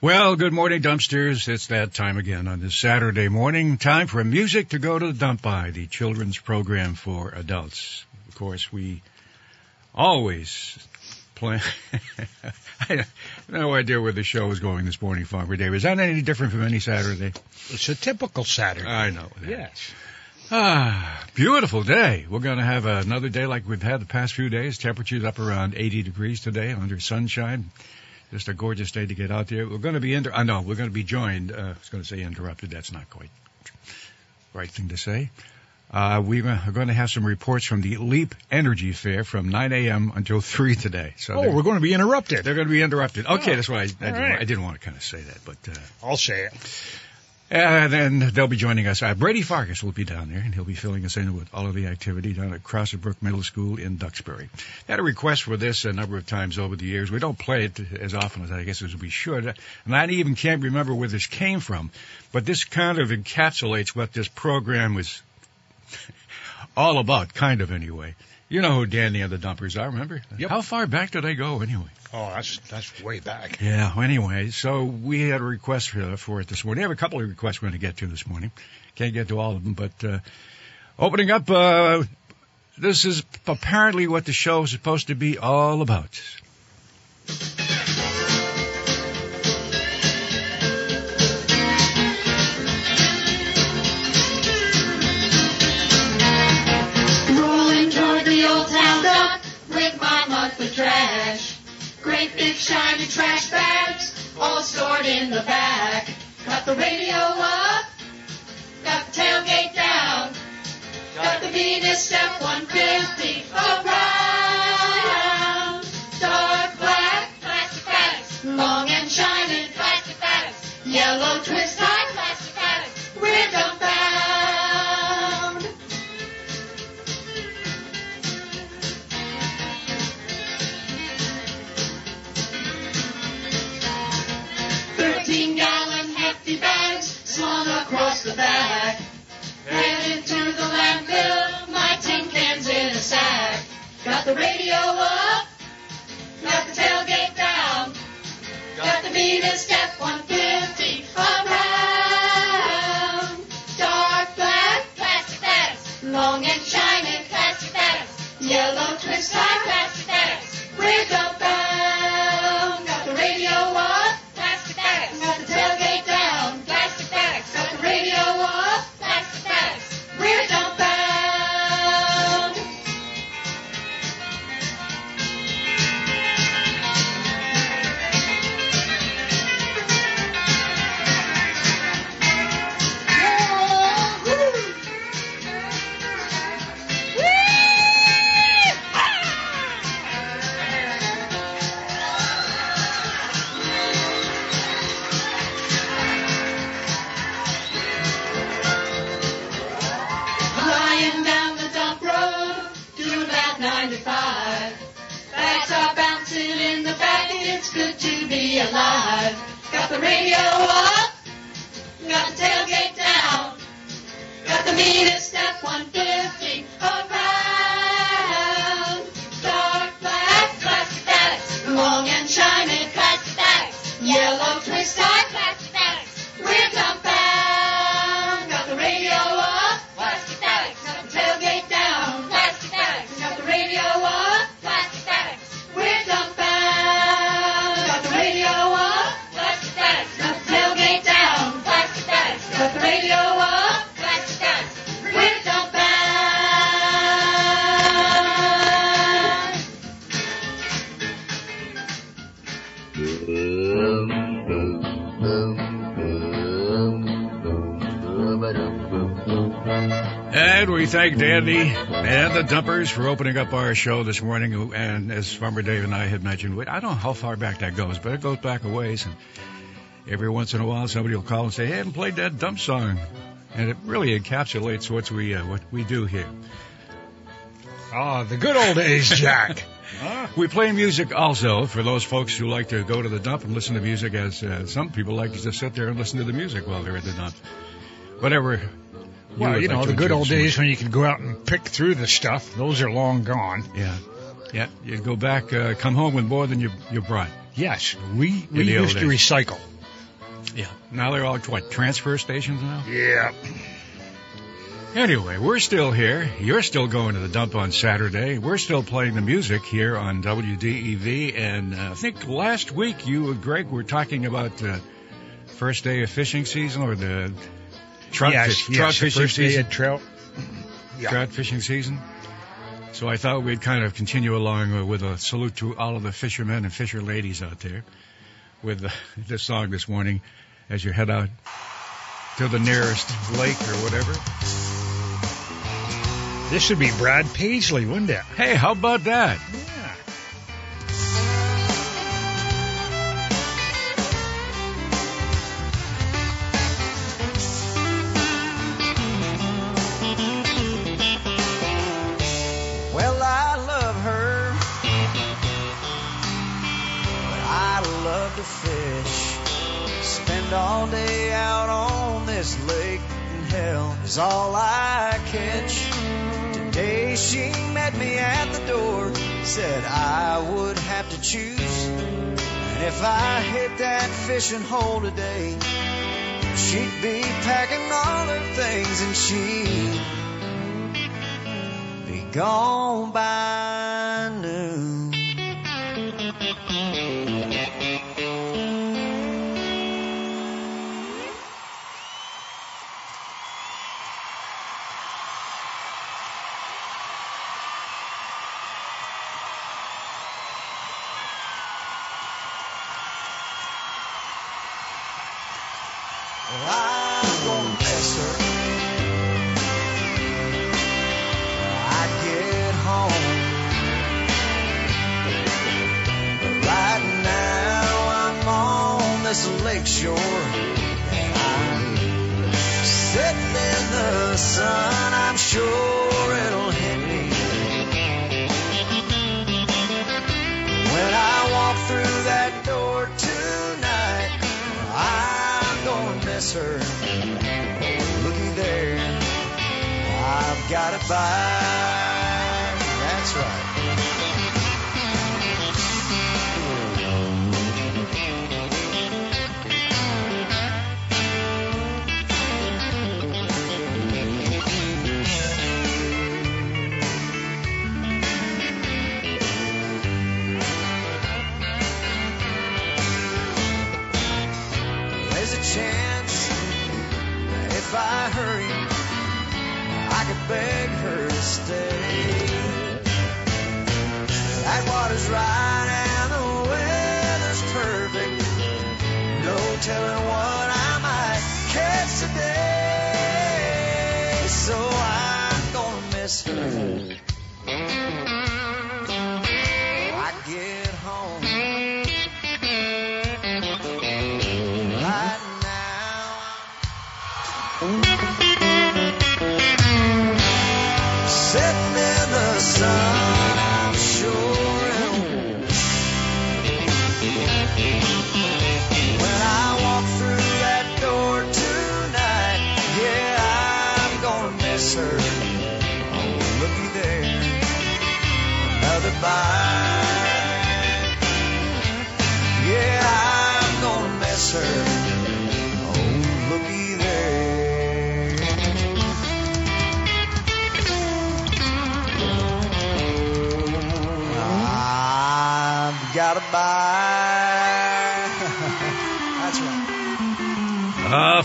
Well, good morning, dumpsters. It's that time again on this Saturday morning. Time for music to go to the dump by, the children's program for adults. Of course, we always plan. I have no idea where the show is going this morning, Farmer Dave. Is that any different from any Saturday? It's a typical Saturday. I know. That. Yes. Ah, beautiful day. We're going to have another day like we've had the past few days. Temperatures up around 80 degrees today under sunshine. Just a gorgeous day to get out there. We're going to be inter- I know we're going to be joined. Uh, I was going to say interrupted. That's not quite the right thing to say. Uh, we are going to have some reports from the Leap Energy Fair from 9 a.m. until 3 today. So Oh, we're going to be interrupted. they're going to be interrupted. Okay, Oh, that's why I, I, didn't, right. want- I didn't want to kind of say that, but uh, I'll say it. And then they'll be joining us. Uh, Brady Farkas will be down there, and he'll be filling us in with all of the activity down at Crossett Brook Middle School in Duxbury. Had a request for this a number of times over the years. We don't play it as often as I guess as we should, and I even can't remember where this came from. But this kind of encapsulates what this program was all about, kind of anyway. You know who Danny and the Dumpers are, remember? Yep. How far back do they go anyway? Oh, that's that's way back. Yeah, well, anyway, so we had a request for, for it this morning. We have a couple of requests we're going to get to this morning. Can't get to all of them, but uh, opening up, uh, this is apparently what the show is supposed to be all about. Rolling toward the old town dump with my monthly trash. Great big shiny trash bags, all stored in the back. Got the radio up, got the tailgate down, got the Venus Step 150 around. Back. Headed to the landfill, my tin cans in a sack. Got the radio up, got the tailgate down, got the Venus Step 150 Thank Danny and the Dumpers for opening up our show this morning. And as Farmer Dave and I had mentioned, wait, I don't know how far back that goes, but it goes back a ways. And every once in a while, somebody will call and say, "Hey, I haven't played that dump song," and it really encapsulates what we uh, what we do here. Oh, the good old days, Jack. Huh? We play music also for those folks who like to go to the dump and listen to music, as uh, some people like to just sit there and listen to the music while they're at the dump. Whatever. Well, you like know, to the good old days when you could go out and pick through the stuff, those are long gone. Yeah. Yeah. You go back, uh, come home with more than you, you brought. Yes, we, we used to recycle. Yeah. Now they're all what transfer stations now. Yeah. Anyway, we're still here. You're still going to the dump on Saturday. We're still playing the music here on WDEV. And uh, I think last week you and Greg were talking about the first day of fishing season or the trout, fish, trout fishing first season. trout. Yeah. Trout fishing season. So I thought we'd kind of continue along with a salute to all of the fishermen and fisher ladies out there with this song this morning as you head out to the nearest lake or whatever. This would be Brad Paisley, wouldn't it? Hey, how about that? Yeah. To fish. Spend all day out on this lake, and hell is all I catch. Today she met me at the door, said I would have to choose. And if I hit that fishing hole today, she'd be packing all her things and she'd be gone by noon. I'm gonna miss her. I get home. Right now I'm on this lake shore and I'm sitting in the sun. I'm sure it'll gonna. Looky there, I've got it by.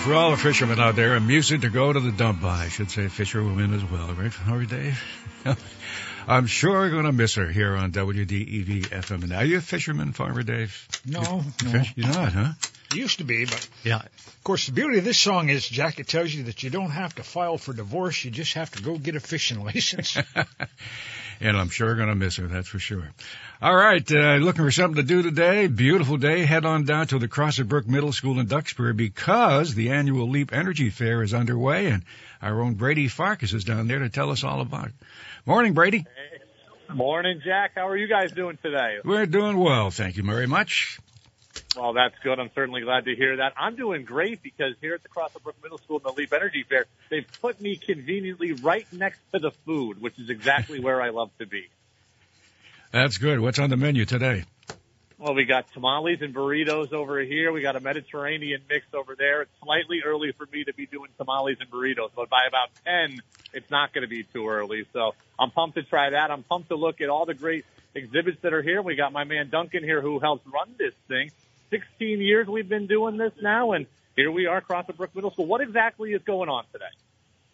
For all the fishermen out there, and music to go to the dump by. I should say fisherwomen as well, right, Harvey Dave? I'm sure going to miss her here on WDEV FM. Are you a fisherman, Farmer Dave? No, no. Fish? You're not, huh? Used to be, but Yeah. of course the beauty of this song is, Jack, it tells you that you don't have to file for divorce. You just have to go get a fishing license. and I'm sure going to miss her, that's for sure. All right, uh, looking for something to do today? Beautiful day. Head on down to the Crossett Brook Middle School in Duxbury because the annual Leap Energy Fair is underway and our own Brady Farkas is down there to tell us all about it. Morning, Brady. Hey. Morning, Jack. How are you guys doing today? We're doing well, thank you very much. Well, that's good. I'm certainly glad to hear that. I'm doing great because here at the Brook Middle School in the Leap Energy Fair, they've put me conveniently right next to the food, which is exactly where I love to be. That's good. What's on the menu today? Well, we got tamales and burritos over here. We got a Mediterranean mix over there. It's slightly early for me to be doing tamales and burritos, but by about 10, it's not going to be too early. So I'm pumped to try that. I'm pumped to look at all the great exhibits that are here. We got my man Duncan here who helps run this thing. 16 years we've been doing this now, and here we are across the Brook Middle School. What exactly is going on today?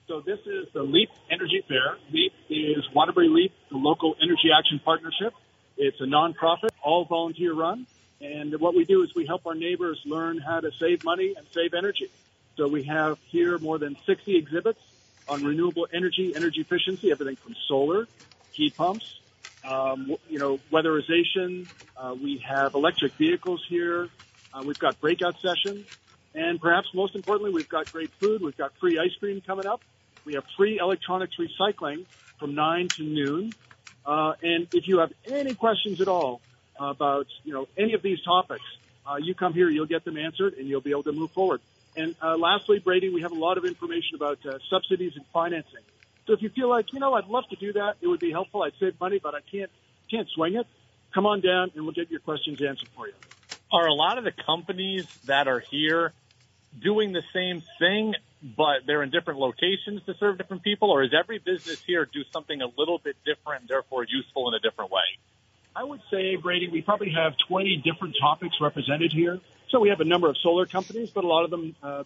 So this is the LEAP Energy Fair. LEAP is Waterbury LEAP, the local energy action partnership. It's a nonprofit, all volunteer run. And what we do is we help our neighbors learn how to save money and save energy. So we have here more than 60 exhibits on renewable energy, energy efficiency, everything from solar, heat pumps, um, you know, weatherization. Uh, we have electric vehicles here. Uh, we've got breakout sessions. And perhaps most importantly, we've got great food. We've got free ice cream coming up. We have free electronics recycling from 9 to noon. Uh, and if you have any questions at all about, you know, any of these topics, uh, you come here, you'll get them answered, and you'll be able to move forward. And uh, lastly, Brady, we have a lot of information about uh, subsidies and financing. So if you feel like, you know, I'd love to do that, it would be helpful. I'd save money, but I can't can't swing it. Come on down, and we'll get your questions answered for you. Are a lot of the companies that are here doing the same thing, but they're in different locations to serve different people, or is every business here do something a little bit different, therefore useful in a different way? I would say, Brady, we probably have 20 different topics represented here. So we have a number of solar companies, but a lot of them uh,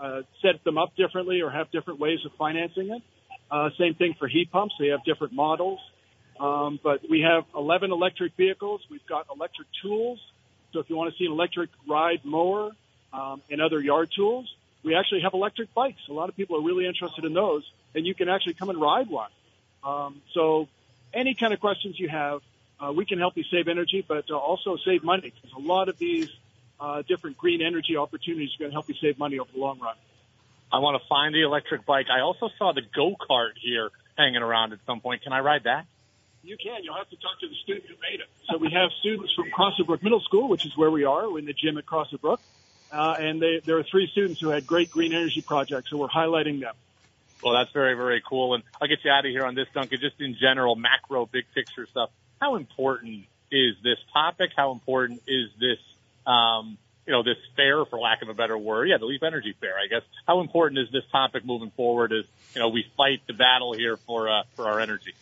uh, set them up differently or have different ways of financing it. Uh, same thing for heat pumps. They have different models. Um, but we have 11 electric vehicles. We've got electric tools. So if you want to see an electric ride mower um, and other yard tools, we actually have electric bikes. A lot of people are really interested in those, and you can actually come and ride one. Um, so any kind of questions you have, uh, we can help you save energy, but uh, also save money. Because a lot of these uh, different green energy opportunities are going to help you save money over the long run. I want to find the electric bike. I also saw the go kart here hanging around at some point. Can I ride that? You can. You'll have to talk to the student who made it. So we have students from Crossbrook Middle School, which is where we are. We're in the gym at Crossbrook. Uh, and they, there are three students who had great green energy projects, so we're highlighting them. Well, that's very, very cool. And I'll get you out of here on this, Duncan, just in general, macro, big picture stuff. How important is this topic? How important is this, um, you know, this fair, for lack of a better word? Yeah, the Leap Energy Fair, I guess. How important is this topic moving forward as, you know, we fight the battle here for, uh, for our energy?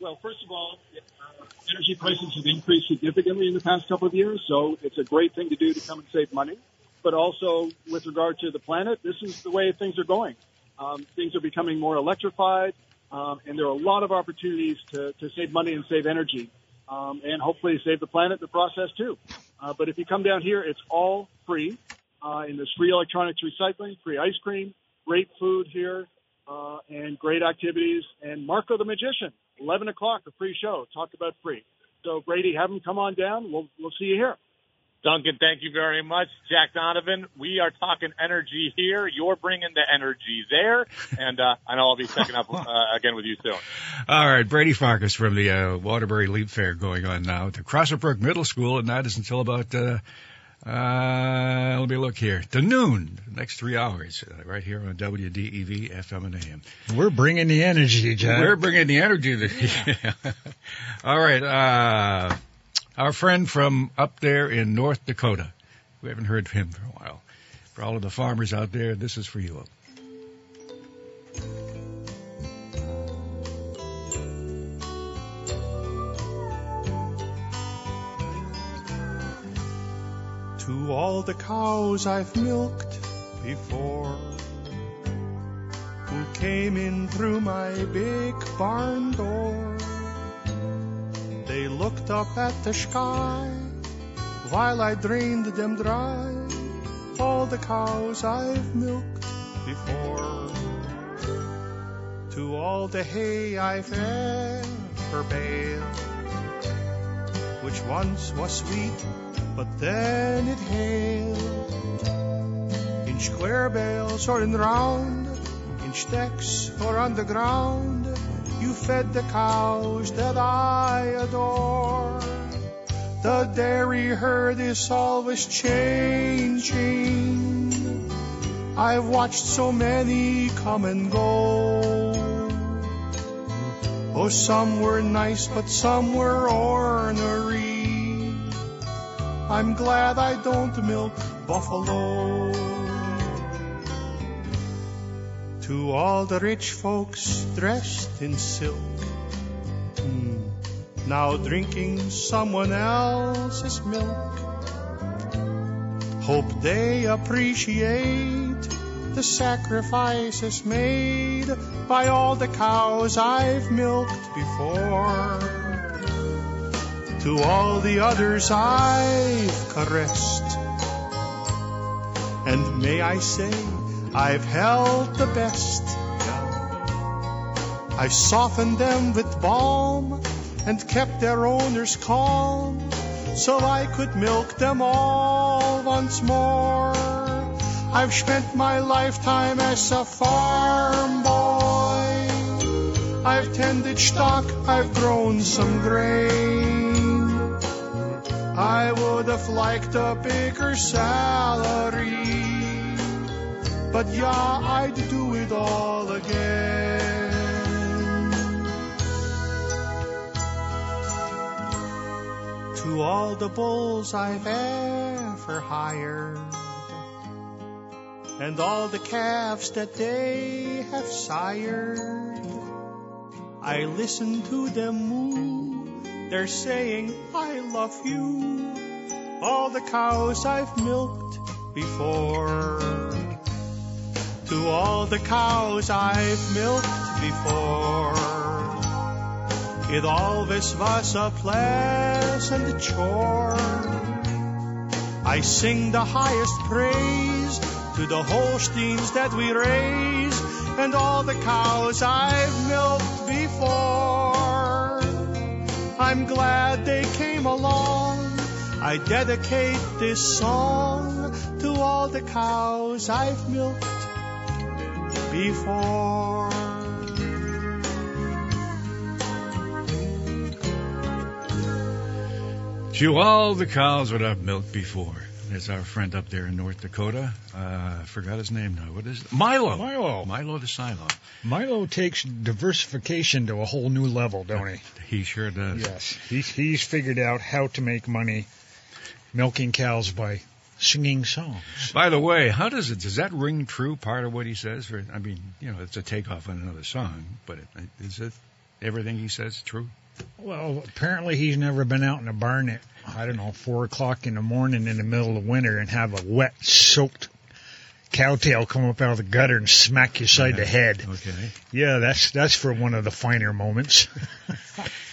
Well, first of all, uh, energy prices have increased significantly in the past couple of years, so it's a great thing to do to come and save money. But also, with regard to the planet, this is the way things are going. Um, things are becoming more electrified, um, and there are a lot of opportunities to, to save money and save energy, um, and hopefully save the planet in the process too. Uh, but if you come down here, it's all free. Uh, and there's free electronics recycling, free ice cream, great food here, uh, and great activities. And Marco the Magician, 11 o'clock, a free show. Talk about free. So Brady, have him come on down. We'll we'll see you here. Duncan, thank you very much. Jack Donovan, we are talking energy here. You're bringing the energy there. And uh, I know I'll be checking up uh, again with you soon. All right, Brady Farkas from the uh, Waterbury Leap Fair going on now at the Crossbrook Middle School, and that is until about, uh, uh, let me look here, to noon, the next three hours, uh, right here on WDEV FM and AM. We're bringing the energy, Jack. We're bringing the energy. To, All right, uh, our friend from up there in North Dakota. We haven't heard from him for a while. For all of the farmers out there, this is for you. To all the cows I've milked before, who came in through my big barn door. They looked up at the sky while I drained them dry. All the cows I've milked before. To all the hay I've ever baled, which once was sweet, but then it hailed. In square bales or in round, in stacks or on the ground, you fed the cows that I adore. The dairy herd is always changing. I've watched so many come and go. Oh, some were nice, but some were ornery. I'm glad I don't milk buffalo. To all the rich folks dressed in silk, hmm, now drinking someone else's milk. Hope they appreciate the sacrifices made by all the cows I've milked before. To all the others I've caressed. And may I say, I've held the best. I've softened them with balm and kept their owners calm so I could milk them all once more. I've spent my lifetime as a farm boy. I've tended stock, I've grown some grain. I would have liked a bigger salary, but yeah, I'd do it all again. To all the bulls I've ever hired and all the calves that they have sired. I listen to them moo, they're saying, I love you. All the cows I've milked before. To all the cows I've milked before. It always was a pleasant chore. I sing the highest praise to the Holsteins that we raise and all the cows I've milked before. I'm glad they came along. I dedicate this song to all the cows I've milked before. To all the cows that I've milked before. There's our friend up there in North Dakota. Uh, I forgot his name now. What is it? Milo. Milo. Milo the Silo. Milo takes diversification to a whole new level, don't he? He sure does. Yes. He's, he's figured out how to make money milking cows by singing songs. By the way, how does it? Does that ring true? Part of what he says? For I mean, you know, it's a takeoff on another song, but it, is it everything he says true? Well, apparently he's never been out in a barn at, I don't know, four o'clock in the morning in the middle of winter and have a wet, soaked cowtail come up out of the gutter and smack you side the head. Okay. Yeah, that's that's for one of the finer moments.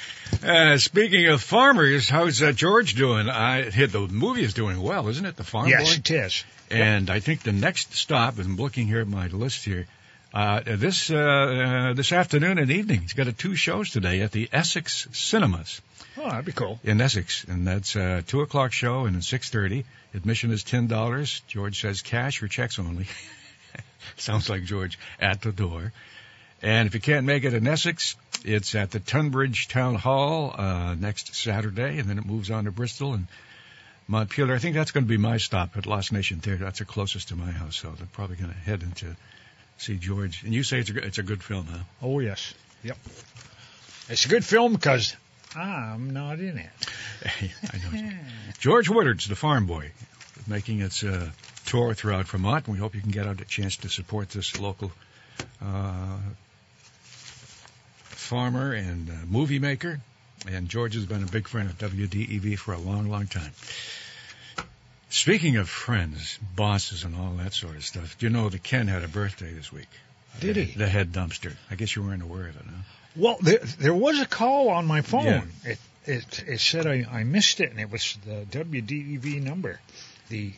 Uh, speaking of farmers, how's uh, George doing? I hit the movie is doing well, isn't it? The Farm yes, Boy. it is. And I think the next stop, I'm looking here at my list here, uh, this uh, uh, this afternoon and evening. He's got a two shows today at the Essex Cinemas Oh, that'd be cool. in Essex, and that's a two o'clock show and six thirty. Admission is ten dollars. George says cash or checks only. Sounds like George at the door. And if you can't make it in Essex, it's at the Tunbridge Town Hall uh, next Saturday, and then it moves on to Bristol and Montpelier. I think that's going to be my stop at Lost Nation Theater. That's the closest to my house, so they're probably going to head into see George. And you say it's a, it's a good film, huh? Oh, yes. Yep. It's a good film because I'm not in it. I know. George Woodard's the farm boy, making its uh, tour throughout Vermont. And we hope you can get out a chance to support this local uh, farmer and uh, movie maker. And George has been a big friend of WDEV for a long, long time. Speaking of friends, bosses, and all that sort of stuff, do you know that Ken had a birthday this week? Did he? The head dumpster. I guess you weren't aware of it, huh? Well, there, there was a call on my phone. Yeah. It, it it said I, I missed it, and it was the WDEV number, the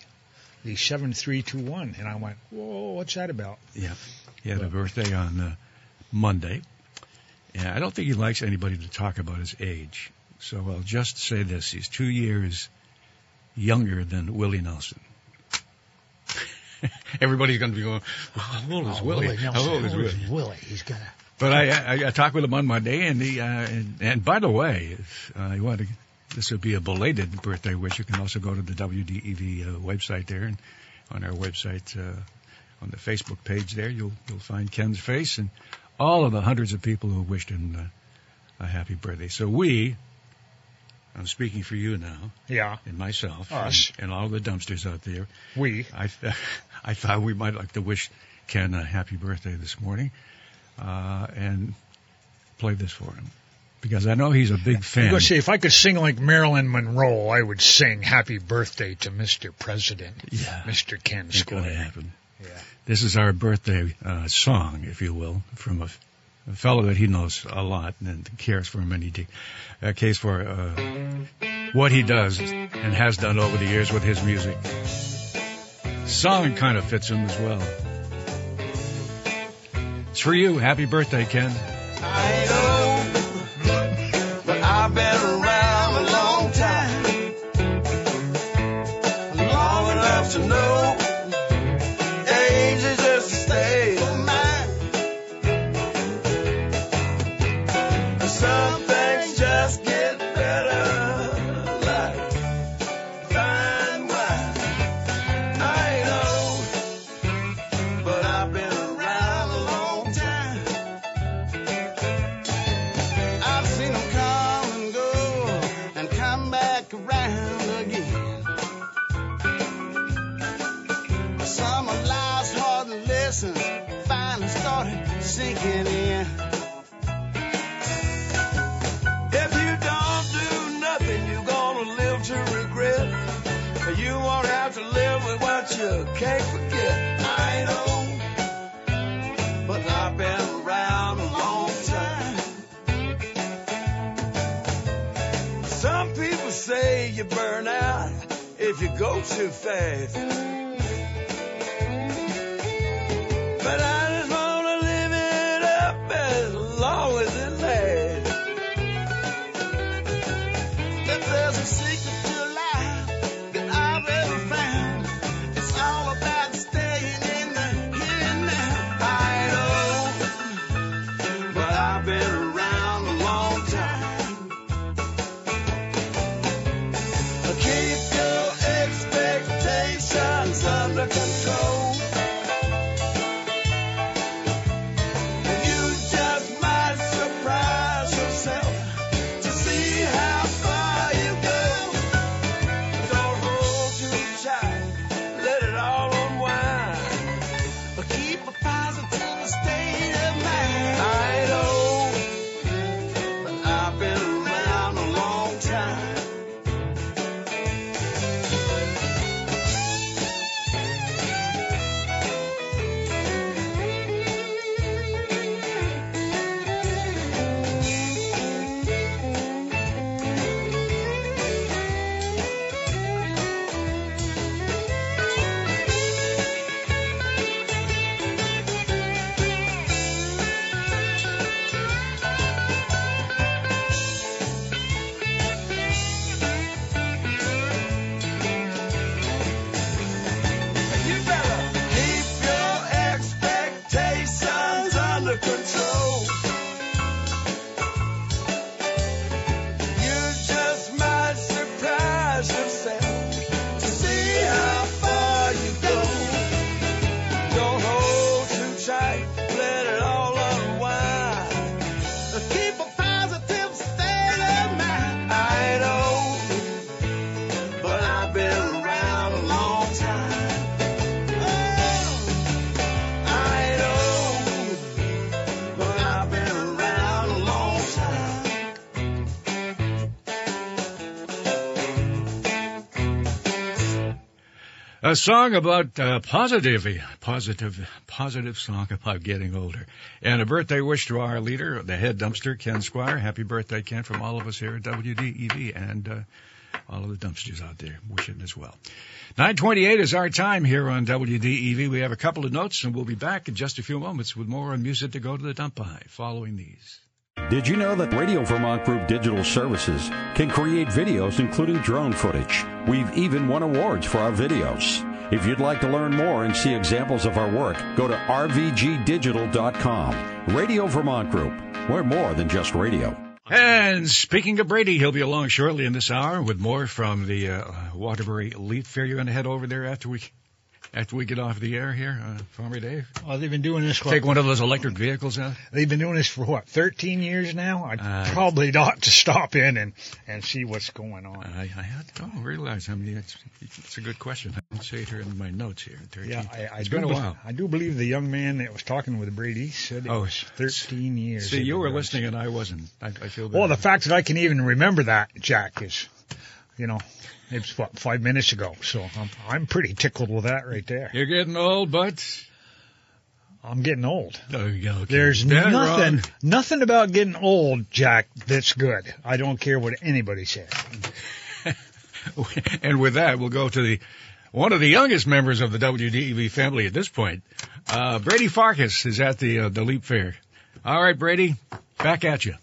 the seven three two one, and I went, whoa, what's that about? Yeah. He had a birthday on uh, Monday. Yeah, I don't think he likes anybody to talk about his age. So I'll just say this. He's two years younger than Willie Nelson. Everybody's going to be going, how old is Oh, Willie? How old is Willie? Willie? He's got a But I, I, I talked with him on Monday, and he, uh, and, and by the way, if uh, you want to, this would be a belated birthday wish. You can also go to the WDEV uh, website there, and on our website, uh, on the Facebook page there, you'll you'll find Ken's face and all of the hundreds of people who wished him a happy birthday. So we, I'm speaking for you now Yeah, and myself Us. and, and all the dumpsters out there. we. I th- I thought we might like to wish Ken a happy birthday this morning, uh, and play this for him because I know he's a big fan. gonna say if I could sing like Marilyn Monroe, I would sing "Happy Birthday" to Mr. President, Yeah. Mr. Ken It's gonna happen. Yeah. This is our birthday uh, song, if you will, from a, a fellow that he knows a lot and cares for many de- uh, cares for uh, what he does and has done over the years with his music. Song kind of fits him as well. It's for you. Happy birthday, Ken. I if you go too fast. But I just wanna live it up as long as it lasts. If there's a secret A song about uh, positive, positive, positive song about getting older. And a birthday wish to our leader, the head dumpster, Ken Squire. Happy birthday, Ken, from all of us here at WDEV and uh, all of the dumpsters out there wishing as well. 928 is our time here on WDEV. We have a couple of notes and we'll be back in just a few moments with more music to go to the dump by following these. Did you know that Radio Vermont Group Digital Services can create videos including drone footage? We've even won awards for our videos. If you'd like to learn more and see examples of our work, go to rvgdigital.com. Radio Vermont Group. We're more than just radio. And speaking of Brady, he'll be along shortly in this hour with more from the uh, Waterbury Leap Fair. You're going to head over there after we after we get off the air here, uh, Farmer Dave? Oh, they've been doing this. For, Take one of those electric vehicles out. They've been doing this for what, 13 years now? I Uh, probably ought to stop in and and see what's going on. I, I don't realize how many. It's, it's a good question. I don't see it here in my notes here. 13. Yeah, I, I it's do been a while. I do believe the young man that was talking with Brady said it Oh, was 13 years. See, you were listening and I wasn't. I, I feel bad. Well, the fact that I can even remember that, Jack, is, you know, it's what five minutes ago. So I'm I'm pretty tickled with that right there. You're getting old, but I'm getting old. oh, yeah, okay. There's Been nothing wrong. nothing about getting old, Jack. That's good. I don't care what anybody says. and with that, we'll go to the one of the youngest members of the WDEV family at this point. Uh, Brady Farkas is at the uh, the Leap Fair. All right, Brady, back at you.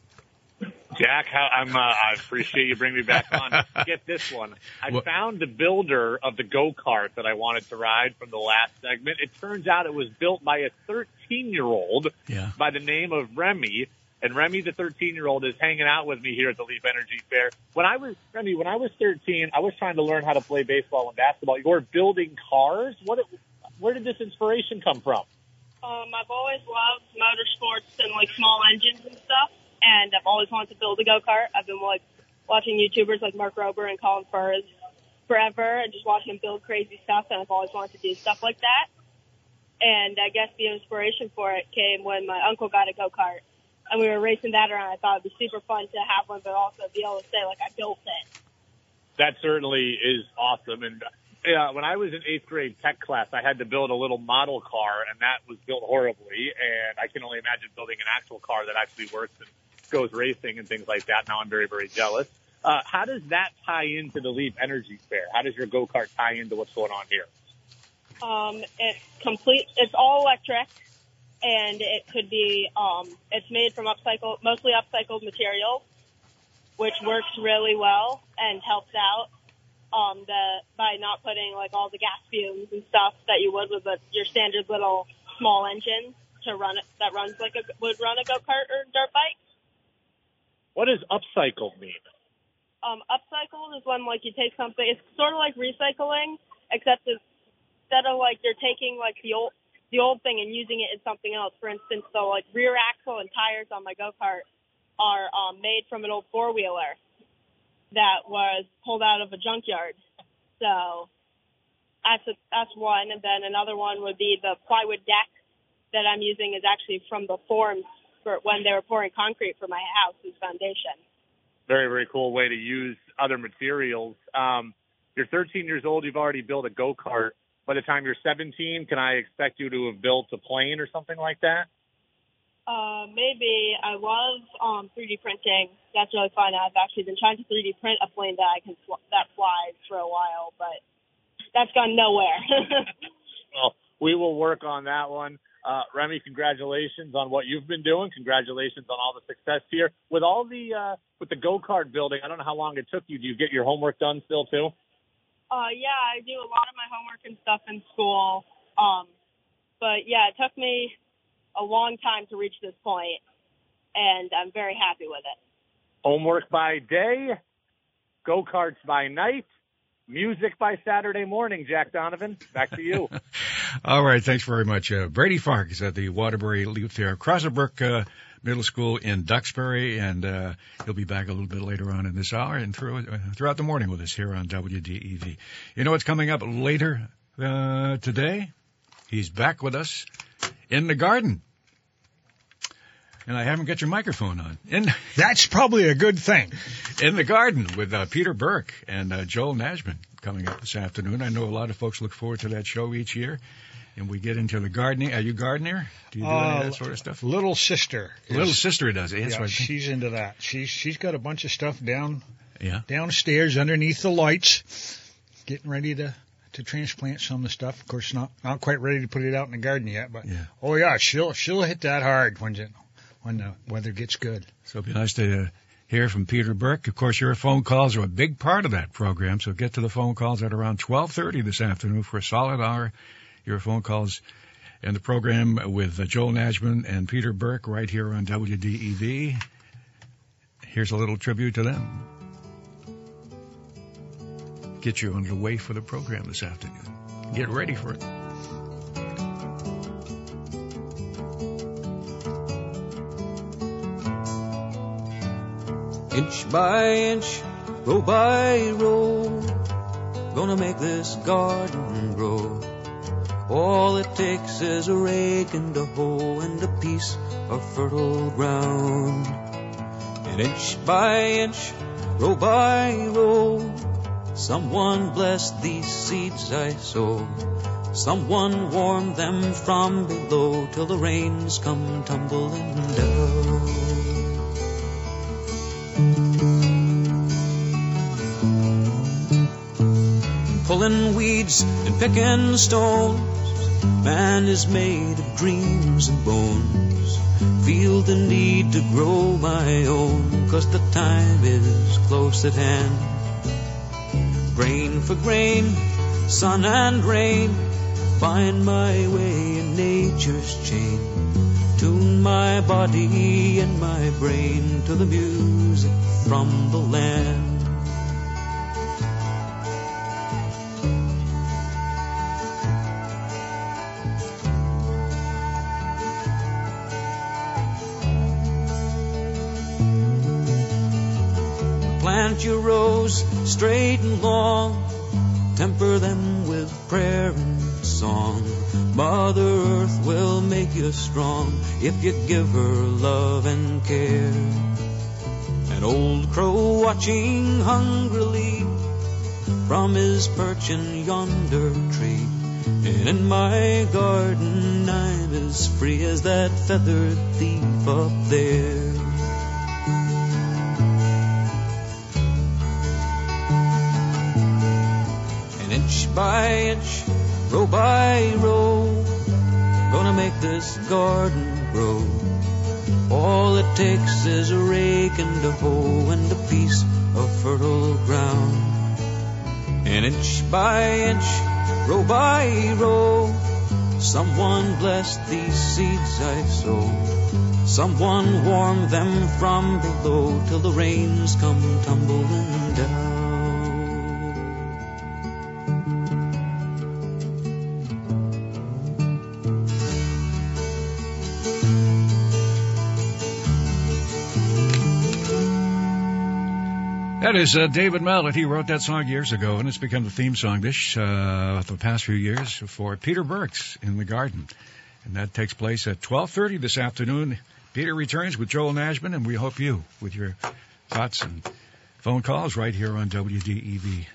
Jack, how, I'm, uh, I appreciate you bringing me back on. Get this one. I What- found the builder of the go-kart that I wanted to ride from the last segment. It turns out it was built by a 13-year-old Yeah. by the name of Remy. And Remy, the 13-year-old, is hanging out with me here at the Leap Energy Fair. When I was, Remy, when I was 13, I was trying to learn how to play baseball and basketball. You were building cars? What, where did this inspiration come from? Um, I've always loved motorsports and like small engines and stuff, and I've always wanted to build a go kart. I've been like watching YouTubers like Mark Rober and Colin Furze forever, and just watching them build crazy stuff. And I've always wanted to do stuff like that. And I guess the inspiration for it came when my uncle got a go kart, and we were racing that around. I thought it'd be super fun to have one, but also be able to say like I built it. that certainly is awesome. And uh, when I was in eighth grade tech class, I had to build a little model car, and that was built horribly. And I can only imagine building an actual car that actually works and goes racing and things like that. Now I'm very, very jealous. Uh, how does that tie into the Leap Energy Fair? How does your go kart tie into what's going on here? Um, it's complete. It's all electric, and it could be. Um, it's made from upcycle, mostly upcycled materials, which works really well and helps out. Um, the by not putting like all the gas fumes and stuff that you would with a, your standard little small engine to run it that runs like a would run a go kart or dirt bike. What does upcycled mean? um, upcycled is when like you take something. It's sort of like recycling, except it's- instead of like you're taking like the old the old thing and using it in something else. For instance, the like rear axle and tires on my go kart are um, made from an old four wheeler that was pulled out of a junkyard. So that's a, that's one, and then another one would be the plywood deck that I'm using is actually from the forms for when they were pouring concrete for my house's foundation. Very, very cool way to use other materials. Um, you're 13 years old. You've already built a go kart. By the time you're 17, can I expect you to have built a plane or something like that? Uh, maybe I love um, 3D printing. That's really fun. I've actually been trying to 3D print a plane that I can fl- that flies for a while, but that's gone nowhere. Well, we will work on that one. Uh, Remy, congratulations on what you've been doing. Congratulations on all the success here with all the uh, with the go kart building. I don't know how long it took you. Do you get your homework done still too? uh, yeah, I do a lot of my homework and stuff in school. Um, but yeah, it took me a long time to reach this point, and I'm very happy with it. Homework by day, go karts by night, music by Saturday morning. Jack Donovan, back to you. All right, thanks very much. Uh, Brady Farkas at the Waterbury Leap Fair, Crossett Brook uh, Middle School in Duxbury, and uh, he'll be back a little bit later on in this hour and through, uh, throughout the morning with us here on WDEV. You know what's coming up later uh, today? He's back with us in the garden. And I haven't got your microphone on. And That's probably a good thing. in the garden with uh, Peter Burke and uh, Joel Nashman coming up this afternoon. I know a lot of folks look forward to that show each year. And we get into the gardening. Are you gardener? Do you do any of Uh, that sort of stuff? Little sister. is- Little sister does it. That's yeah, what I think. she's into that. She's she's got a bunch of stuff down Yeah. downstairs underneath the lights, getting ready to to transplant some of the stuff. Of course, not not quite ready to put it out in the garden yet, but Yeah. oh yeah, she'll she'll hit that hard when it, when the weather gets good. So it'd be nice to uh, hear from Peter Burke. Of course, your phone calls are a big part of that program. So get to the phone calls at around 12:30 this afternoon for a solid hour. Your phone calls and the program with uh, Joel Nashman and Peter Burke right here on WDEV. Here's a little tribute to them. Get you underway for the program this afternoon. Get ready for it. Inch by inch, row by row, gonna make this garden grow. All it takes is a rake and a hoe and a piece of fertile ground. And inch by inch, row by row, someone bless these seeds I sow. Someone warm them from below till the rains come tumbling down. Pulling weeds and picking stones, man is made of dreams and bones. Feel the need to grow my own, cause the time is close at hand. Grain for grain, sun and rain, find my way in nature's chain. Tune my body and my brain to the music from the land. Plant your rows straight and long, temper them with prayer and song. Mother Earth will make you strong if you give her love and care. An old crow watching hungrily from his perch in yonder tree. And in my garden I'm as free as that feathered thief up there. By inch, row by row, gonna make this garden grow. All it takes is a rake and a hoe and a piece of fertile ground. And inch by inch, row by row, someone blessed these seeds I sowed. Someone warmed them from below till the rains come tumbling down. That is uh, David Mallet. He wrote that song years ago, and it's become the theme song this uh, the past few years for Peter Burks in the Garden, and that takes place at 12:30 this afternoon. Peter returns with Joel Nashman, and we hope you with your thoughts and phone calls right here on WDEV.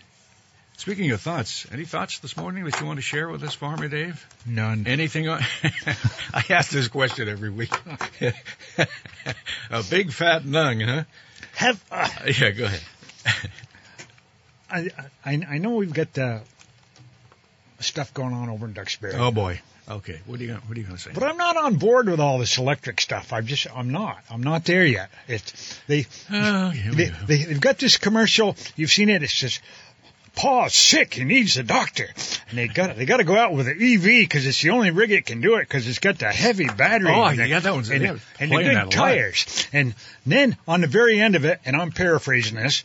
Speaking of thoughts, any thoughts this morning that you want to share with us, Farmer Dave? None. Anything? On- I ask this question every week. A big fat nung, huh? Have uh, Yeah, go ahead. I, I I know we've got uh, stuff going on over in Duxbury. Oh boy. Okay. What are you gonna, what are you going to say? But I'm not on board with all this electric stuff. I'm just, I'm not. I'm not there yet. It's they, Oh, they, go. they they've got this commercial. You've seen it. It says, "Paul's sick. He needs a doctor." And they got they got to go out with an EV because it's the only rig it can do it because it's got the heavy battery. Oh, and yeah, the- that one's- and, yeah, and the good tires. And then on the very end of it, and I'm paraphrasing this,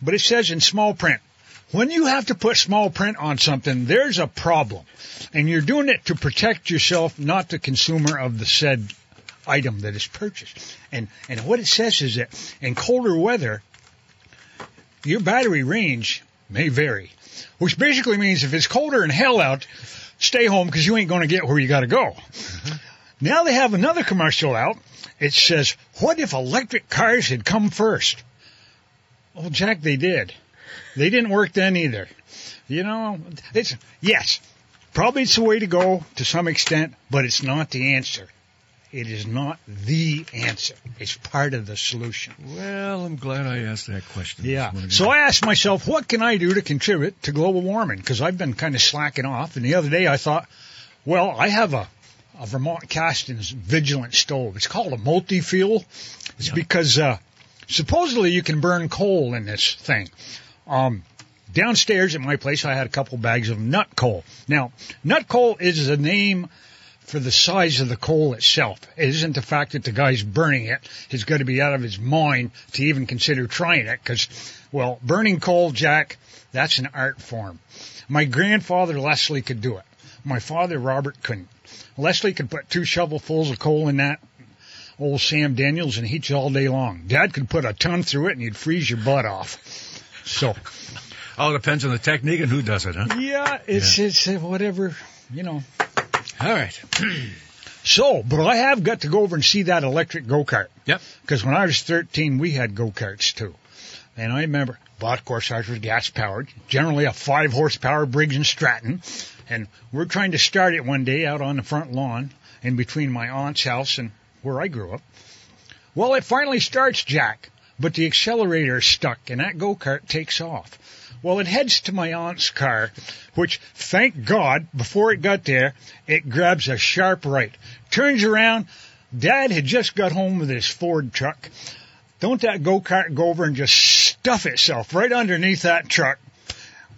but it says in small print. When you have to put small print on something, there's a problem. And you're doing it to protect yourself, not the consumer of the said item that is purchased. And and what it says is that in colder weather, your battery range may vary, which basically means if it's colder and hell out, stay home because you ain't going to get where you got to go. Uh-huh. Now they have another commercial out. It says, "What if electric cars had come first?" Well, Jack, they did. They didn't work then either. You know, it's yes, probably it's the way to go to some extent, but it's not the answer. It is not the answer. It's part of the solution. Well, I'm glad I asked that question. Yeah. So I asked myself, what can I do to contribute to global warming? Because I've been kind of slacking off. And the other day I thought, well, I have a, a Vermont Castings Vigilant stove. It's called a multi-fuel. It's because uh, supposedly you can burn coal in this thing. Um, downstairs at my place, I had a couple bags of nut coal. Now, nut coal is a name for the size of the coal itself. It isn't the fact that the guy's burning it. He's got to be out of his mind to even consider trying it because, well, burning coal, Jack, that's an art form. My grandfather Leslie could do it. My father Robert couldn't. Leslie could put two shovelfuls of coal in that. old Sam Daniels and heat you all day long. Dad could put a ton through it and you'd freeze your butt off. So, All depends on the technique and who does it, huh? yeah, it's, it's uh, whatever, you know. All right. So, but I have got to go over and see that electric go-kart. Yep. Because when I was 13, we had go-karts too. And I remember, but of course ours was gas powered, generally a five horsepower Briggs and Stratton. And we're trying to start it one day out on the front lawn in between my aunt's house and where I grew up. Well, it finally starts, Jack, but the accelerator is stuck and that go-kart takes off. Well, it heads to my aunt's car, which, thank God, before it got there, it grabs a sharp right, turns around. Dad had just got home with his Ford truck. Don't that go-kart go over and just stuff itself right underneath that truck,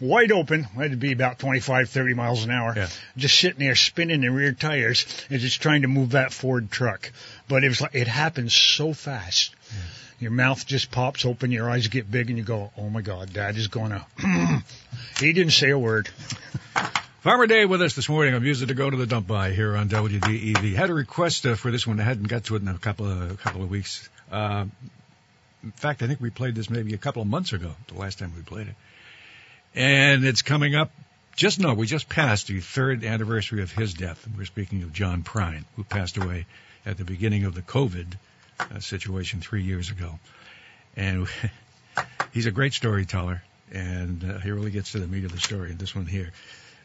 wide open, had to be about 25, 30 miles an hour, Yeah. just sitting there spinning the rear tires as it's trying to move that Ford truck. But it was like, it happens so fast. Your mouth just pops open, your eyes get big, and you go, "Oh my God, Dad is going to." he didn't say a word. Farmer Dave with us this morning. I'm using to go to the dump by here on WDEV. Had a request uh, for this one. I hadn't got to it in a couple of a couple of weeks. Uh, in fact, I think we played this maybe a couple of months ago. The last time we played it, and it's coming up. Just no, we just passed the third anniversary of his death. We're speaking of John Prine, who passed away at the beginning of the COVID uh, situation three years ago. And he's a great storyteller, and uh, he really gets to the meat of the story. And this one here.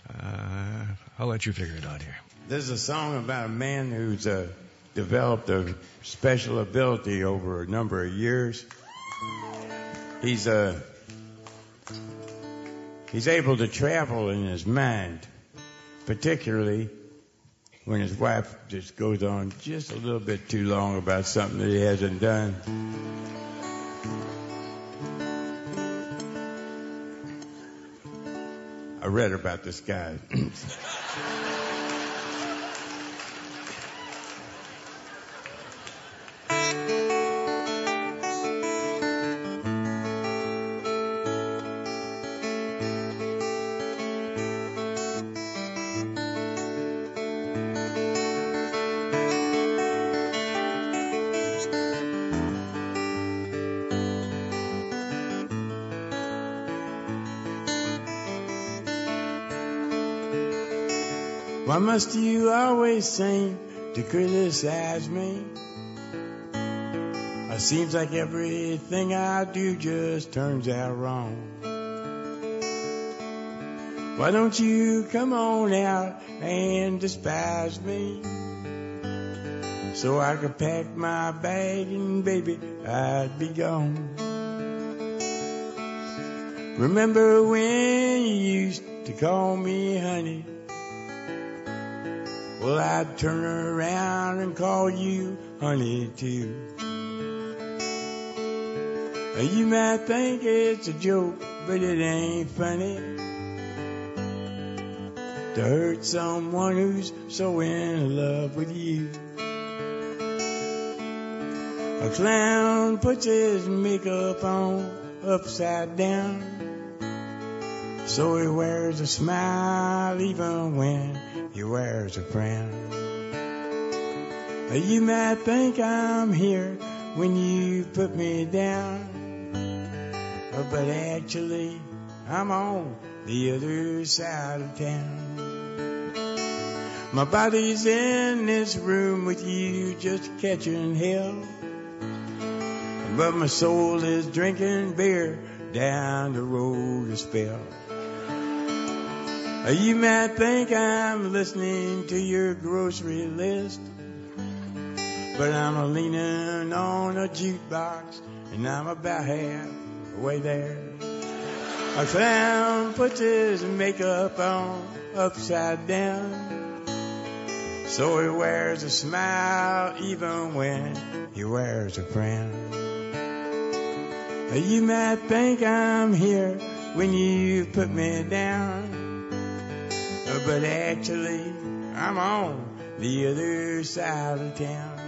Uh, I'll let you figure it out here. This is a song about a man who's uh, developed a special ability over a number of years. He's uh, he's able to travel in his mind, particularly when his wife just goes on just a little bit too long about something that he hasn't done. I read about this guy. must you always seem to criticize me? It seems like everything I do just turns out wrong. Why don't you come on out and despise me? So I could pack my bag and baby, I'd be gone. Remember when you used to call me honey? Well, I'd turn around and call you honey too. You might think it's a joke, but it ain't funny to hurt someone who's so in love with you. A clown puts his makeup on upside down, so he wears a smile even when he wears a frown. Uh, You might think I'm here when you put me down, but actually I'm on the other side of town. My body's in this room with you just catching hell. But my soul is drinking beer down the road a spell. You might think I'm listening to your grocery list, but I'm leaning on a jukebox and I'm about halfway there. A clown puts his makeup on upside down, so he wears a smile even when he wears a frown. You might think I'm here when you put me down, but actually I'm on the other side of town.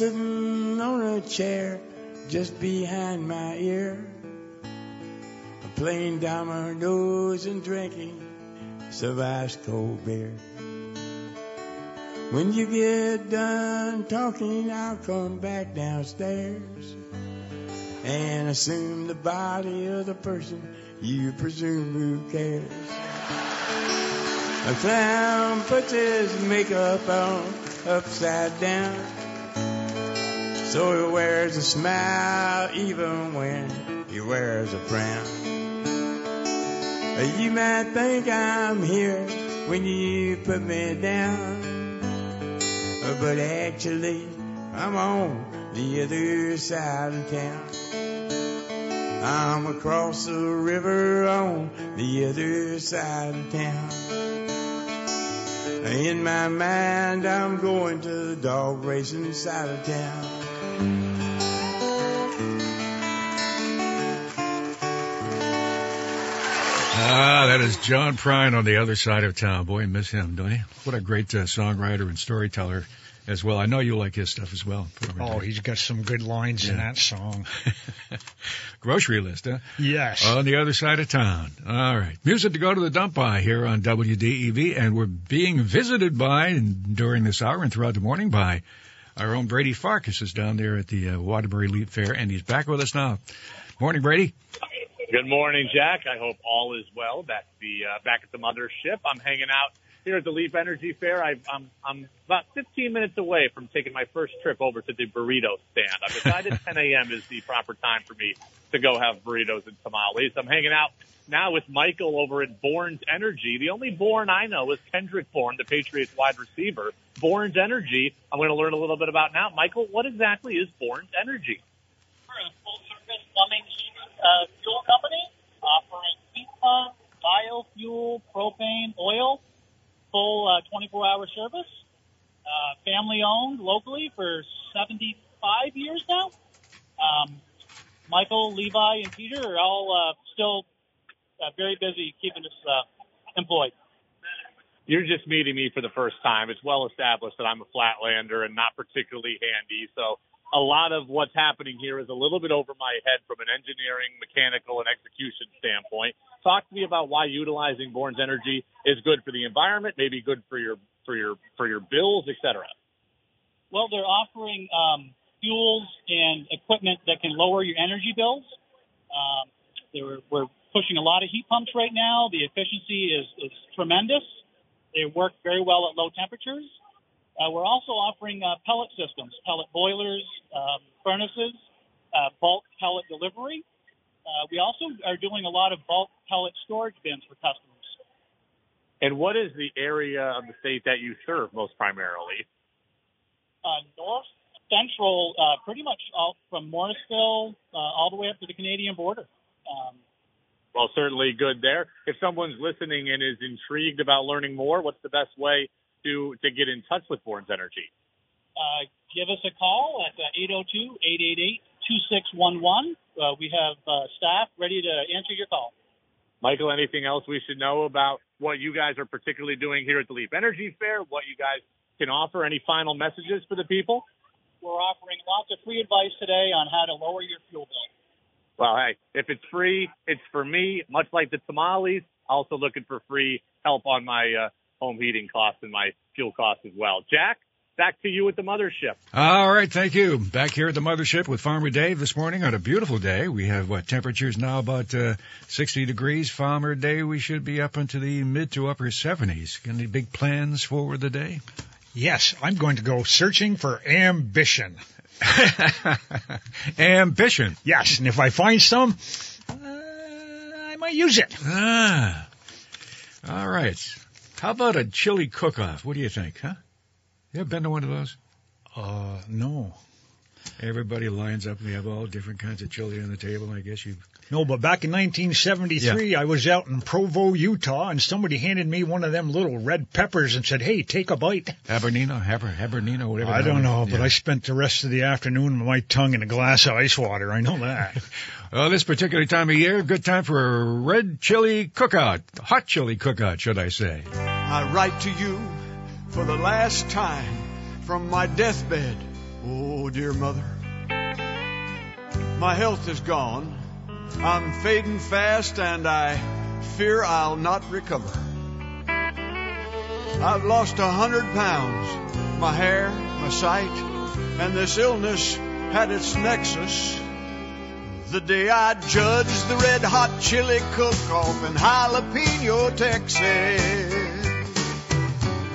Sitting on a chair just behind my ear, playing dominoes and drinking some ice cold beer. When you get done talking, I'll come back downstairs and assume the body of the person you presume who cares. A clown puts his makeup on upside down. So he wears a smile even when he wears a frown. You might think I'm here when you put me down. But actually, I'm on the other side of town. I'm across the river on the other side of town. In my mind, I'm going to the dog racing side of town. Ah, that is John Prine on the other side of town. Boy, I miss him, don't you? What a great uh, songwriter and storyteller as well. I know you like his stuff as well. Oh, he's got some good lines in that song. Grocery list, huh? Yes. On the other side of town. All right. Music to go to the dump by here on WDEV, and we're being visited by, and during this hour and throughout the morning, by our own Brady Farkas is down there at the uh, Waterbury Leap Fair, and he's back with us now. Morning, Brady. Good morning, Jack. I hope all is well. Back at the uh, back at the mothership. I'm hanging out here at the Leap Energy Fair. I, I'm I'm about 15 minutes away from taking my first trip over to the burrito stand. I've decided 10 a.m. is the proper time for me to go have burritos and tamales. I'm hanging out now with Michael over at Bourne's Energy. The only Bourne I know is Kendrick Bourne, the Patriots wide receiver. Bourne's Energy. I'm going to learn a little bit about now. Michael, what exactly is Bourne's Energy? We're a full service plumbing heating uh, fuel company offering heat pump, biofuel, propane, oil, full uh, 24 hour service. Uh, family owned locally for 75 years now. Um, Michael, Levi, and Peter are all uh, still uh, very busy keeping us uh, employed. You're just meeting me for the first time. It's well established that I'm a flatlander and not particularly handy. So a lot of what's happening here is a little bit over my head from an engineering, mechanical, and execution standpoint. Talk to me about why utilizing Bourne's energy is good for the environment, maybe good for your for your for your bills, et cetera. Well, they're offering um, fuels and equipment that can lower your energy bills. Um, they were, we're pushing a lot of heat pumps right now. The efficiency is, is tremendous. They work very well at low temperatures. Uh, we're also offering uh, pellet systems, pellet boilers, um, furnaces, uh, bulk pellet delivery. Uh, we also are doing a lot of bulk pellet storage bins for customers. And what is the area of the state that you serve most primarily? uh, north central, uh, pretty much all from Morrisville uh, all the way up to the Canadian border. Um, Well, certainly good there. If someone's listening and is intrigued about learning more, what's the best way to to get in touch with Bourne's Energy? uh, give us a call at uh, 802-888-2611. Uh, we have uh, staff ready to answer your call. Michael, anything else we should know about what you guys are particularly doing here at the Leap Energy Fair? What you guys can offer? Any final messages for the people? We're offering lots of free advice today on how to lower your fuel bill. Well, hey, if it's free, it's for me. Much like the tamales, also looking for free help on my uh, home heating costs and my fuel costs as well. Jack, back to you at the mothership. All right, thank you. Back here at the mothership with Farmer Dave this morning on a beautiful day. We have what temperatures now about uh, 60 degrees. Farmer Dave, we should be up into the mid to upper 70s. Any big plans for the day? Yes, I'm going to go searching for ambition. Ambition. Yes, and if I find some, uh, I might use it. Ah. All right. How about a chili cook-off? What do you think, huh? You ever been to one of those? Uh, no. Everybody lines up and they have all different kinds of chili on the table. I guess you No, but back in 1973, I was out in Provo, Utah, and somebody handed me one of them little red peppers and said, hey, take a bite. Habernino, Haber, Habernino, whatever. I don't one- know, but yeah. I spent the rest of the afternoon with my tongue in a glass of ice water. I know that. Well, this particular time of year, good time for a red chili cookout, hot chili cookout, should I say? I write to you for the last time from my deathbed Oh, dear mother, my health is gone. I'm fading fast and I fear I'll not recover. I've lost a hundred pounds, my hair, my sight, and this illness had its nexus. The day I judged the red hot chili cook-off in Jalapeno, Texas.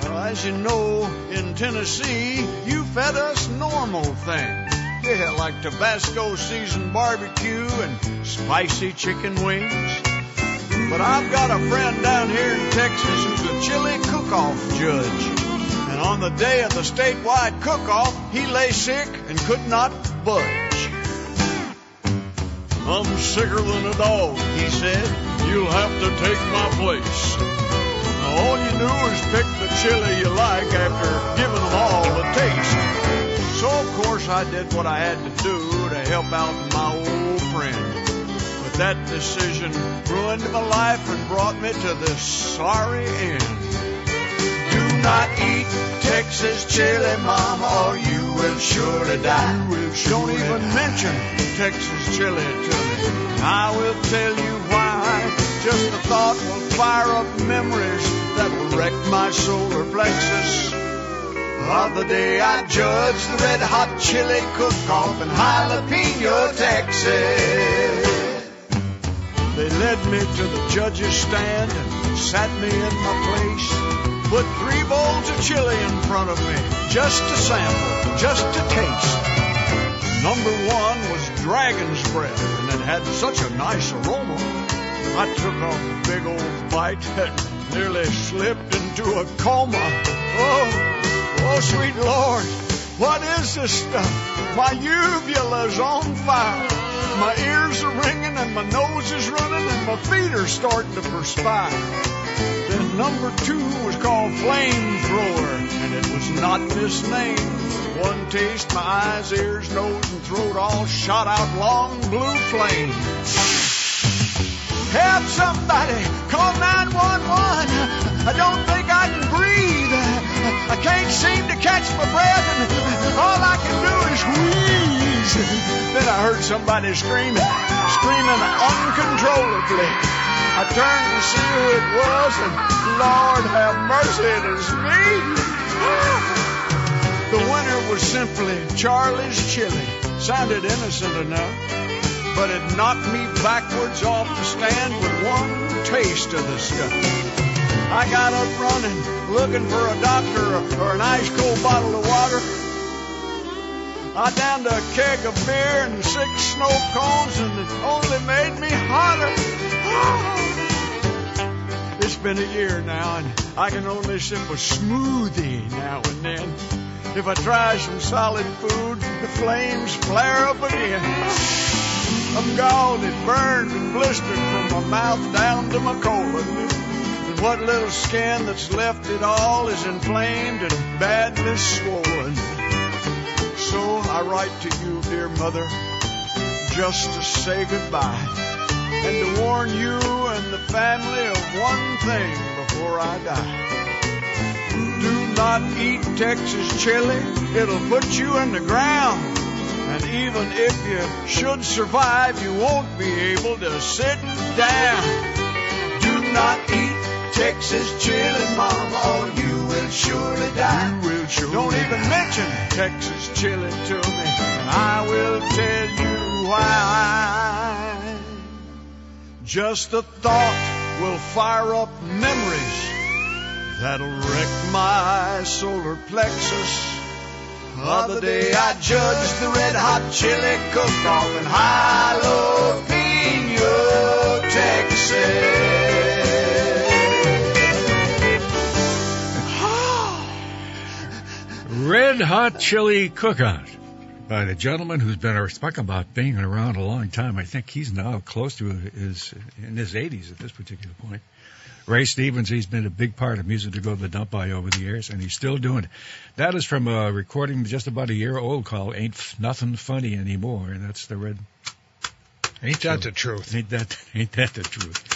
Well, as you know, in Tennessee, you fed us normal things. Yeah, like Tabasco seasoned barbecue and spicy chicken wings. But I've got a friend down here in Texas who's a chili cook-off judge. And on the day of the statewide cook-off, he lay sick and could not budge. I'm sicker than a dog, he said. You'll have to take my place. Now, all you do is pick the chili you like after giving them all a taste. So, of course, I did what I had to do to help out my old friend. But that decision ruined my life and brought me to this sorry end. Do not eat Texas chili, mama, or you will surely die. Don't even mention Texas chili to me. I will tell you why. Just the thought will fire up memories that will wreck my solar plexus. The day I judged the red hot chili cook-off in Jalapeno, Texas. They led me to the judge's stand and sat me in my place. Put three bowls of chili in front of me, just to sample, just to taste. Number one was dragon's breath, and it had such a nice aroma. I took a big old bite and nearly slipped into a coma. Oh, oh, sweet Lord, what is this stuff? My uvula's on fire. My ears are ringing and my nose is running and my feet are starting to perspire. Then number two was called Flamethrower, and it was not misnamed. One taste, my eyes, ears, nose, and throat all shot out long blue flames. Help somebody, call 911. I don't think I can. Can't seem to catch my breath, and all I can do is wheeze. Then I heard somebody screaming, screaming uncontrollably. I turned to see who it was, and Lord have mercy, it is me. The winner was simply Charlie's Chili. Sounded innocent enough, but it knocked me backwards off the stand with one taste of the stuff. I got up running, looking for a doctor or an ice cold bottle of water. I downed a keg of beer and six snow cones, and it only made me hotter. It's been a year now, and I can only sip a smoothie now and then. If I try some solid food, the flames flare up again. I'm galled it burned and blistered from my mouth down to my colon. What little skin that's left at all is inflamed and badly swollen. So I write to you, dear mother, just to say goodbye and to warn you and the family of one thing before I die. Do not eat Texas chili, it'll put you in the ground. And even if you should survive, you won't be able to sit down. Do not eat Texas chili, mama, or you will surely die. You will surely Don't even mention Texas chili to me, and I will tell you why. Just the thought will fire up memories that'll wreck my solar plexus. Other day I judged the red hot chili cook-off in Jalapeno, Texas. Red Hot Chili Cook-Out by the gentleman who's been talking about being around a long time. I think he's now close to his in his 80s at this particular point. Ray Stevens, he's been a big part of Music to Go to the Dump by over the years, and he's still doing it. That is from a recording just about a year old called Ain't F- Nothing Funny Anymore, and that's the red. Ain't that the truth? Ain't that, ain't that the truth?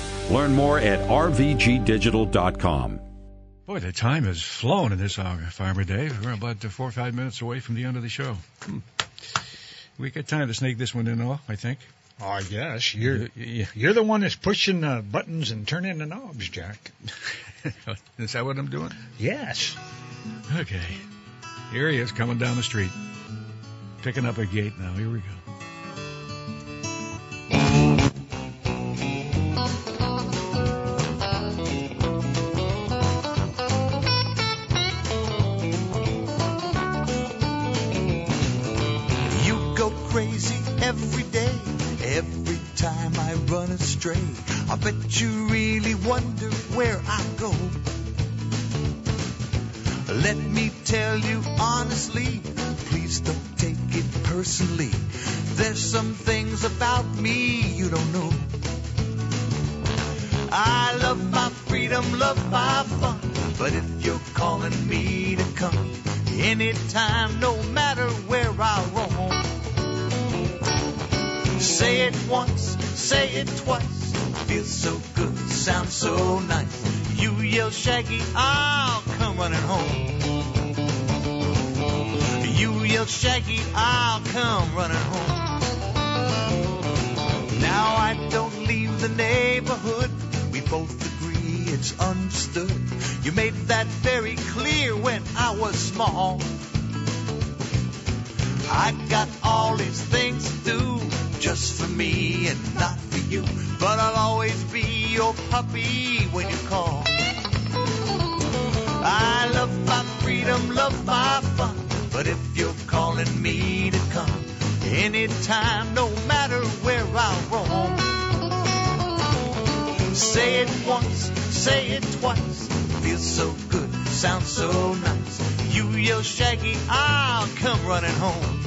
Learn more at rvgdigital.com. Boy, the time has flown in this hour, Farmer Dave. We're about uh, four or five minutes away from the end of the show. Hmm. We got time to sneak this one in, all I think. Oh, I guess you're you're the one that's pushing the buttons and turning the knobs, Jack. Is that what I'm doing? Yes. Okay. Here he is coming down the street, picking up a gate now. Here we go. Run astray. I bet you really wonder where I go. Let me tell you honestly, please don't take it personally. There's some things about me you don't know. I love my freedom, love my fun. But if you're calling me to come anytime, no matter where I roam, say it once, say it twice. Feels so good, sounds so nice. You yell Shaggy, I'll come running home. You yell Shaggy, I'll come running home. Now I don't leave the neighborhood. We both agree it's understood. You made that very clear when I was small. I've got all these things to do just for me and not you. But I'll always be your puppy when you call. I love my freedom, love my fun. But if you're calling me to come anytime, no matter where I roam, say it once, say it twice. Feels so good, sounds so nice. You yell Shaggy, I'll come running home.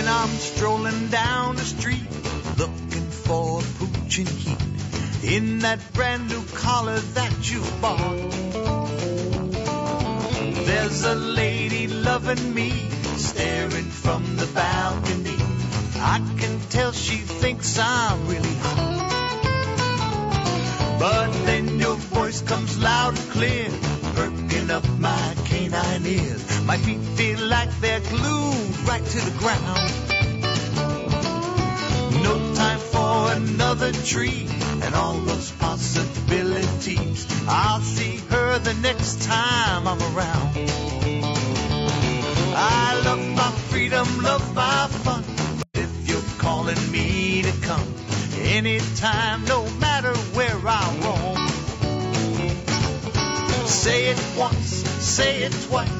When I'm strolling down the street looking for a pooch and heat in that brand new collar that you bought. There's a lady loving me staring from the balcony. I can tell she thinks I'm really hot. But then your voice comes loud and clear, perking up my canine ears. My feet feel like they're glued right to the ground. No time for another tree and all those possibilities. I'll see her the next time I'm around. I love my freedom, love my fun. But if you're calling me to come anytime, no matter where I roam, say it once, say it twice.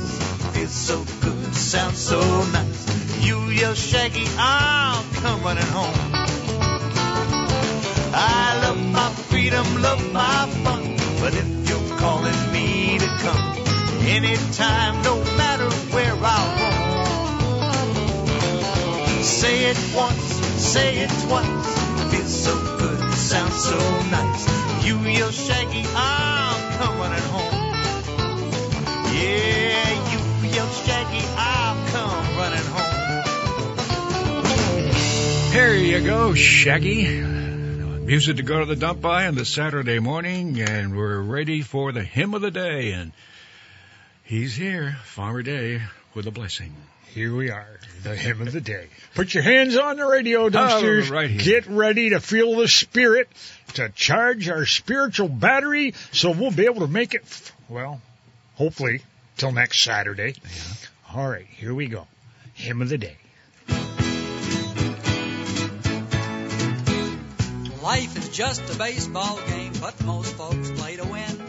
Feels so good, sounds so nice. You yell Shaggy, I'll come running home. I love my freedom, love my fun. But if you're calling me to come anytime, no matter where I roam, say it once, say it twice. Feels so good, sounds so nice. You yell Shaggy, I'll come running home. Yell I'll come running home. Here you go, Shaggy. Music to go to the dump by on the Saturday morning, and we're ready for the hymn of the day. And he's here, Farmer Dave, with a blessing. Here we are, the hymn of the day. Put your hands on the radio, dumpsters. Oh, right here. Get ready to feel the spirit, to charge our spiritual battery, so we'll be able to make it, f- well, hopefully, till next Saturday. All right, here we go. Hymn of the day. Life is just a baseball game, but most folks play to win.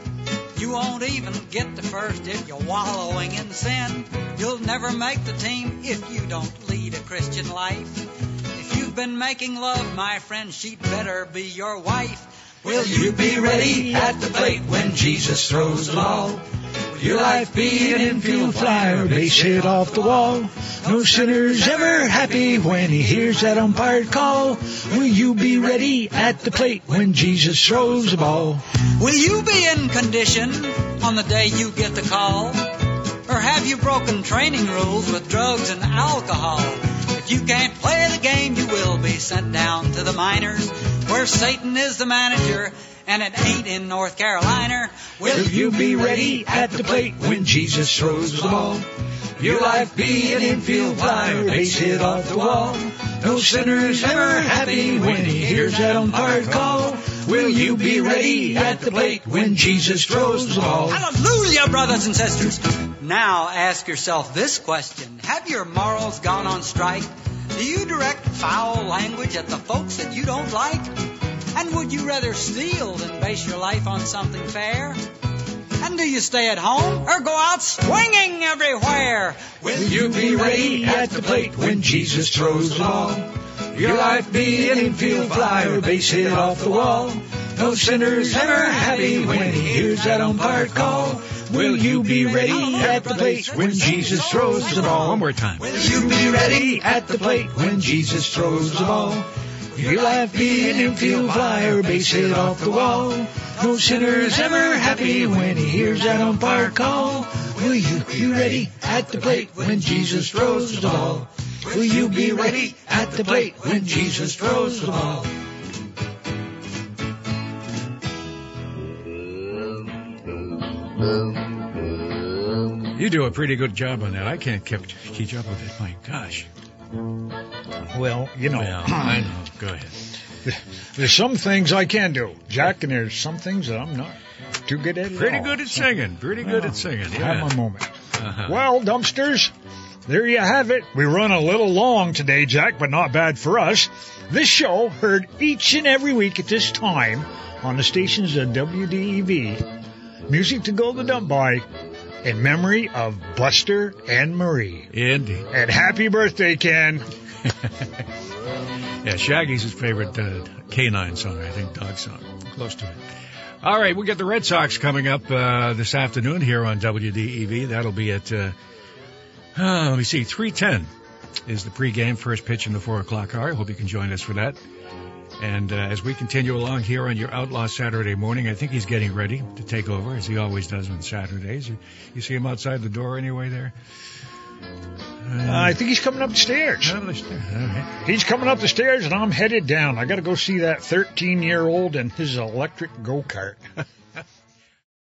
You won't even get the first if you're wallowing in sin. You'll never make the team if you don't lead a Christian life. If you've been making love, my friend, she'd better be your wife. Will you be ready at the plate when Jesus throws the ball? Your life be an infield flyer, base hit off the wall? No sinner's ever happy when he hears that umpire call. Will you be ready at the plate when Jesus throws the ball? Will you be in condition on the day you get the call? Or have you broken training rules with drugs and alcohol? If you can't play the game, you will be sent down to the minors, where Satan is the manager, and it ain't in North Carolina. Will you be ready at the plate when Jesus throws the ball? Your life be an infield flyer, base hit off the wall. No sinner's ever happy when he hears that umpire call. Will you be ready at the plate when Jesus throws the ball? Hallelujah, brothers and sisters. Now ask yourself this question. Have your morals gone on strike? Do you direct foul language at the folks that you don't like? And would you rather steal than base your life on something fair? And do you stay at home or go out swinging everywhere? Will you be ready at the plate when Jesus throws the ball? Your life be an infield flyer, base hit off the wall. No sinner's ever happy when he hears that umpire call. Will you be ready at the plate when Jesus throws the ball? One more time. Will you be ready at the plate when Jesus throws the ball? Your life be an infield flyer, base hit off the wall. No sinner's ever happy when he hears that umpire call. Will you be ready at the plate when Jesus throws the ball? Will you be ready at the plate when Jesus throws the ball? You do a pretty good job on that. I can't keep keep up with it. My gosh. Well, you know, Well, I know. Go ahead. there's some things I can do, Jack, and there's some things that I'm not too good at. Pretty all. good at singing. Pretty good at singing. Have Yeah. my moment. Uh-huh. Well, dumpsters, there you have it. We run a little long today, Jack, but not bad for us. This show heard each and every week at this time on the stations of WDEV. Music to go the dump by in memory of Buster and Marie. Indeed. And happy birthday, Ken. Yeah, Shaggy's his favorite uh, canine song, I think, dog song. Close to it. All right, we got the Red Sox coming up uh, this afternoon here on WDEV. That'll be at, uh, uh, let me see, 310 is the pregame, first pitch in the 4 o'clock hour. I hope you can join us for that. And uh, as we continue along here on your Outlaw Saturday morning, I think he's getting ready to take over, as he always does on Saturdays. You, you see him outside the door anyway there? Uh, I think he's coming up the stairs. Right. He's coming up the stairs, and I'm headed down. I got to go see that 13 year old and his electric go kart.